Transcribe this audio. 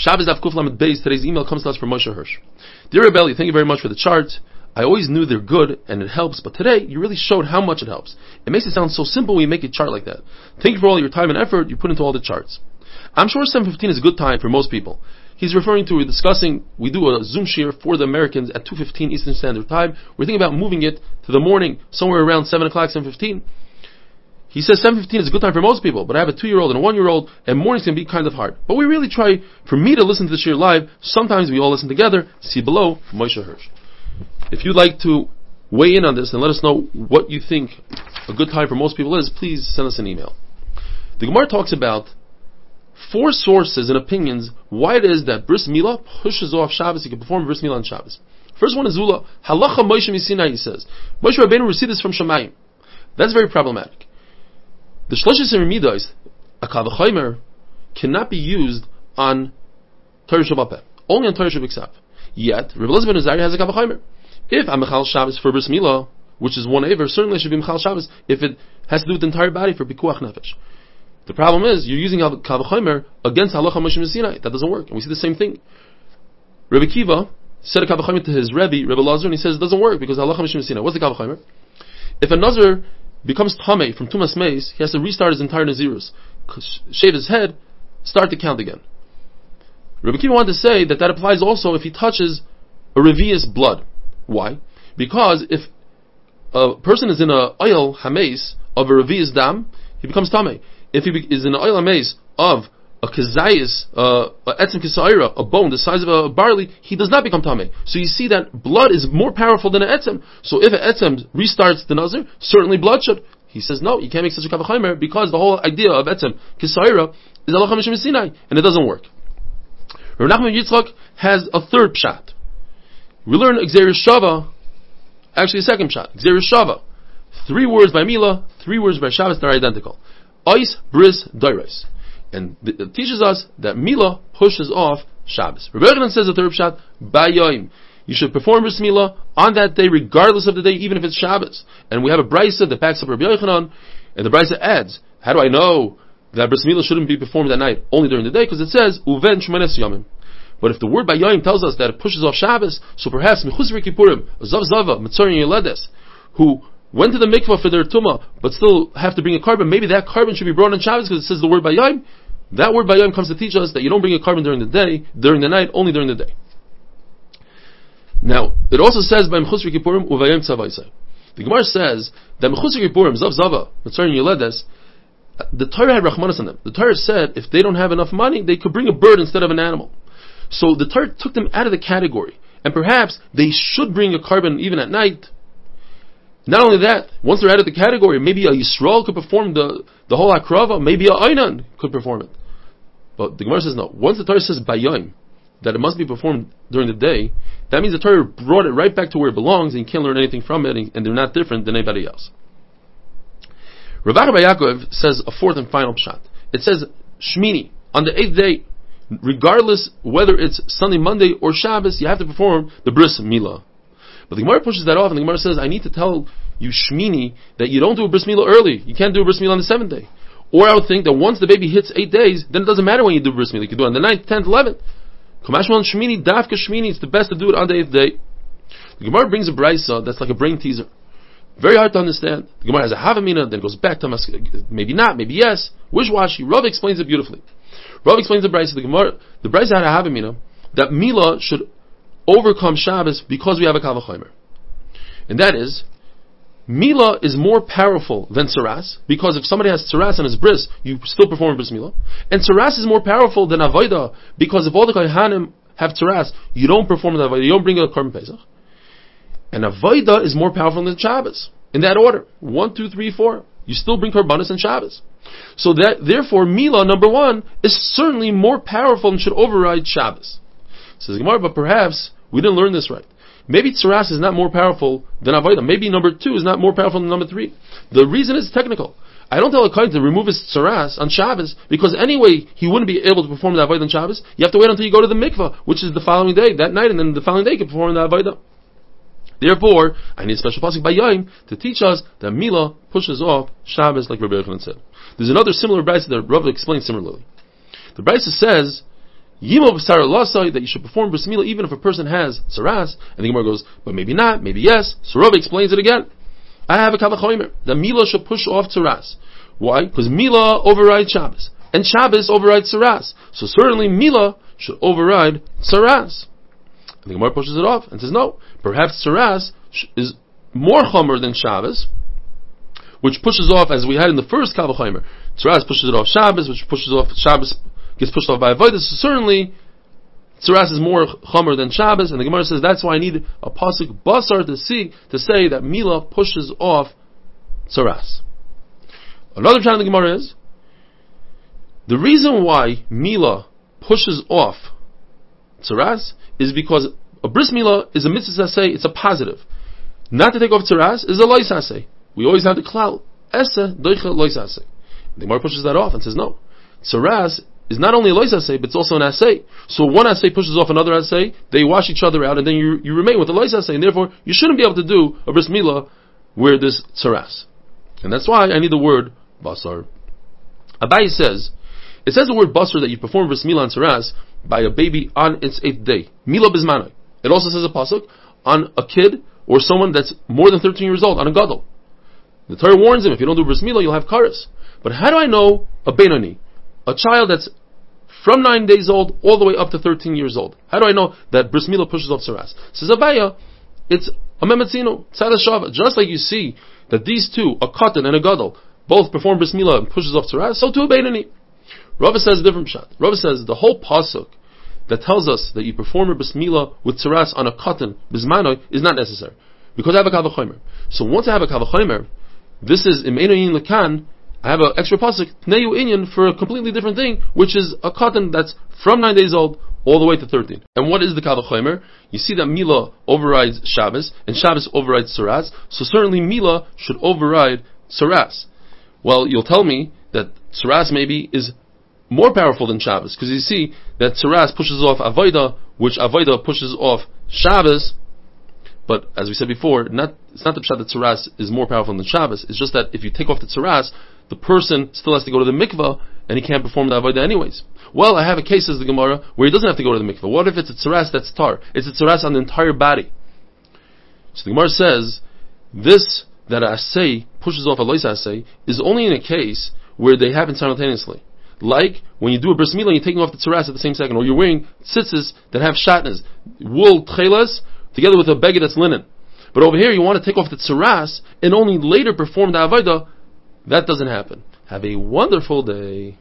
Shabbos Daf Kuf Lamed Beis. Today's email comes to us from Moshe Hirsch. Dear Rebelli, thank you very much for the chart. I always knew they're good and it helps, but today you really showed how much it helps. It makes it sound so simple when you make a chart like that. Thank you for all your time and effort you put into all the charts. I'm sure 7.15 is a good time for most people. He's referring to, we're discussing, we do a Zoom share for the Americans at 2.15 Eastern Standard Time. We're thinking about moving it to the morning, somewhere around 7 o'clock, 7.15. He says 7.15 is a good time for most people, but I have a two-year-old and a one-year-old, and mornings can be kind of hard. But we really try, for me to listen to the share live, sometimes we all listen together. See below, Moshe Hirsch. If you'd like to weigh in on this and let us know what you think a good time for most people is, please send us an email. The Gemara talks about four sources and opinions why it is that Bris Milah pushes off Shabbos. You can perform Bris Milah on Shabbos. First one is Zula. Halacha Moshe Misinai, he says. Moshe Rabbeinu received this from Shemayim. That's very problematic. The Shloshes Midos, a Kavachomer, cannot be used on Torah Shabbat, only on Torah Shabbat. Yet, Rebbe Elazar ben Azariah has a Kavachomer. If I'm Mechal Shabbos for Bris Milah, which is one Aver, certainly should be Mechal Shabbos if it has to do with the entire body for Pikuach Nefesh. The problem is, you're using Kavachomer against Halacha Moshe Sinai. That doesn't work. And we see the same thing. Rebbe Kiva said a Kavachomer to his Rebbe, Rebbe Lazar, and he says it doesn't work because Halacha Moshe Sinai. What's the Kavachomer? If a Nazar becomes Tame from Tumas Maze, he has to restart his entire Nazirus, shave his head, start to count again. Rabbi Kiva wanted to say that that applies also if he touches a Revius blood. Why? Because if a person is in a oil hames of a Revius dam, he becomes Tame if he is in an oil maze of a kazayis, uh, a etzem kisaira, a bone the size of a barley, he does not become tame. So you see that blood is more powerful than an etzem. So if an etzem restarts the nazir, certainly blood should. He says no, you can't make such a kavachimer because the whole idea of etzim kisaira is Allah Mishim Sinai, and it doesn't work. Rav Nachman Yitzchak has a third pshat. We learn Gezeira Shava, actually a second pshat. Gezeira Shava. Three words by Mila, three words by Shabbos, they're identical. Ois bris doiros. And it teaches us that Mila pushes off Shabbos. Rabbi says the third shot, Bayoim. You should perform bris Mila on that day, regardless of the day, even if it's Shabbos. And we have a brisa that backs up Rabbi Yochanan, and the brisa adds, how do I know that bris Mila shouldn't be performed that night, only during the day? Because it says, Uven Shmanes Yomim. But if the word Bayoim tells us that it pushes off Shabbos, so perhaps Mechus Kipurim, Zav Zava, Mitzorin Yeledes, who went to the mikvah for their tumah, but still have to bring a korban, maybe that korban should be brought on Shabbos because it says the word bayayim. That word bayayim comes to teach us that you don't bring a korban during the day, during the night, only during the day. Now, it also says by Mechusri Kippurim uvayim tzavaisai. The Gemara says that Mechusri Kippurim, Zav Zava, Mitzvah Yeledes, the Torah had Rahmanas on them. The Torah said if they don't have enough money, they could bring a bird instead of an animal. So the Torah took them out of the category. And perhaps they should bring a korban even at night, not only that, once they're out of the category, maybe a Yisrael could perform the, the whole Akrava, maybe a Einan could perform it. But the Gemara says no. Once the Torah says Bayayim, that it must be performed during the day, that means the Torah brought it right back to where it belongs, and you can't learn anything from it, and they're not different than anybody else. Rav Yaakov says a fourth and final shot. It says Shmini on the eighth day, regardless whether it's Sunday, Monday, or Shabbos, you have to perform the bris milah. But the Gemara pushes that off, and the Gemara says, I need to tell you, Shmini, that you don't do a bris milah early. You can't do a bris milah on the seventh day. Or I would think that once the baby hits eight days, then it doesn't matter when you do bris milah. You can do it on the ninth, tenth, eleventh. Kamashmal Shmini, Dafka Shmini, it's the best to do it on the eighth day. The Gemara brings a brisa that's like a brain teaser. Very hard to understand. The Gemara has a Havamina, then goes back to mas- maybe not, maybe yes. Wishwashi. Rav explains it beautifully. Rav explains the brisa. The Gemara, the brisa had a Havamina that Mila should overcome Shabbos because we have a Kavachomer. And that is, Mila is more powerful than Saras, because if somebody has Saras and his bris, you still perform bris Mila. And Saras is more powerful than Avoida, because if all the Kohanim have Saras, you don't perform the Avoida, you don't bring a Korban Pesach. And Avoida is more powerful than Shabbos. In that order. One, two, three, four. You still bring Korbanos and Shabbos. So that, therefore, Mila, number one, is certainly more powerful and should override Shabbos. Says Gemara, but perhaps we didn't learn this right. Maybe tsaras is not more powerful than avodah. Maybe number two is not more powerful than number three. The reason is technical. I don't tell a kohen to remove his tsaras on Shabbos because anyway he wouldn't be able to perform the avodah on Shabbos. You have to wait until you go to the mikvah, which is the following day, that night, and then the following day you can perform the avodah. Therefore, I need a special pasuk by Yaim to teach us that Mila pushes off Shabbos, like Rabbi Yochanan said. There's another similar brisa that Rav explains similarly. The brisa says Yimo b'sar lasai that you should perform bris milah even if a person has saras. And the Gemara goes, but maybe not, maybe yes. So Rav explains it again. I have a kavachomer. The milah should push off saras. Why? Because milah overrides Shabbos, and Shabbos overrides saras. So certainly milah should override saras. And the Gemara pushes it off and says, no, perhaps saras is more chomer than Shabbos, which pushes off, as we had in the first Kavachomer, Tzaras pushes it off Shabbos, which pushes off Shabbos, gets pushed off by Avodah. So certainly, Tzaras is more chomer than Shabbos, and the Gemara says that's why I need a pasuk basar to see to say that Mila pushes off Tzaras. Another challenge the Gemara is the reason why Mila pushes off Tzaras is because a bris Mila is a mitzvah say it's a positive. Not to take off Tzaras is a loisase. We always have the cloud. Esa doicha loisase. The Gemara pushes that off and says no. Tzaras is not only a loisase, but it's also an assay. So one assay pushes off another assay, they wash each other out, and then you, you remain with the lois assay, and therefore you shouldn't be able to do a bris milah where there's tzaras. And that's why I need the word basar. Abayi says, it says the word basar that you perform bris milah and tzaras by a baby on its eighth day. Milah bismana. It also says a pasuk on a kid or someone that's more than 13 years old, on a gadol. The Torah warns him, if you don't do bris milah, you'll have karas. But how do I know a benoni, a child that's from nine days old all the way up to 13 years old? How do I know that bris milah pushes off saras? Says Abaya, it's a memetzino, shava. Just like you see that these two, a katan and a gadol, both perform bris milah and pushes off saras, so too a benoni. Rava says a different shot. Rava says the whole pasuk that tells us that you perform a bris milah with saras on a katan bismanoi is not necessary because I have a kavachomer. So once I have a kavachomer, this is imenoyin lekan. I have an extra pasuk neyu inyan for a completely different thing, which is a katan that's from nine days old all the way to thirteen. And what is the kavachomer? You see that Mila overrides Shabbos, and Shabbos overrides Saras. So certainly Mila should override Saras. Well, you'll tell me that Saras maybe is more powerful than Shabbos, because you see that Saras pushes off Avoida, which Avoida pushes off Shabbos, but as we said before, not, it's not the pshat that tzaras is more powerful than Shabbos. It's just that if you take off the tzaras, the person still has to go to the mikvah and he can't perform the avodah anyways. Well, I have a case, as the Gemara, where he doesn't have to go to the mikvah. What if it's a tzaras that's tar? It's a tzaras on the entire body. So the Gemara says, this that a say pushes off a lois say is only in a case where they happen simultaneously. Like when you do a bris milah, you're taking off the tzaras at the same second, or you're wearing tzitzis that have shatnas, wool tchelas, together with a beggar that's linen. But over here, you want to take off the tsaras and only later perform the avodah. That doesn't happen. Have a wonderful day.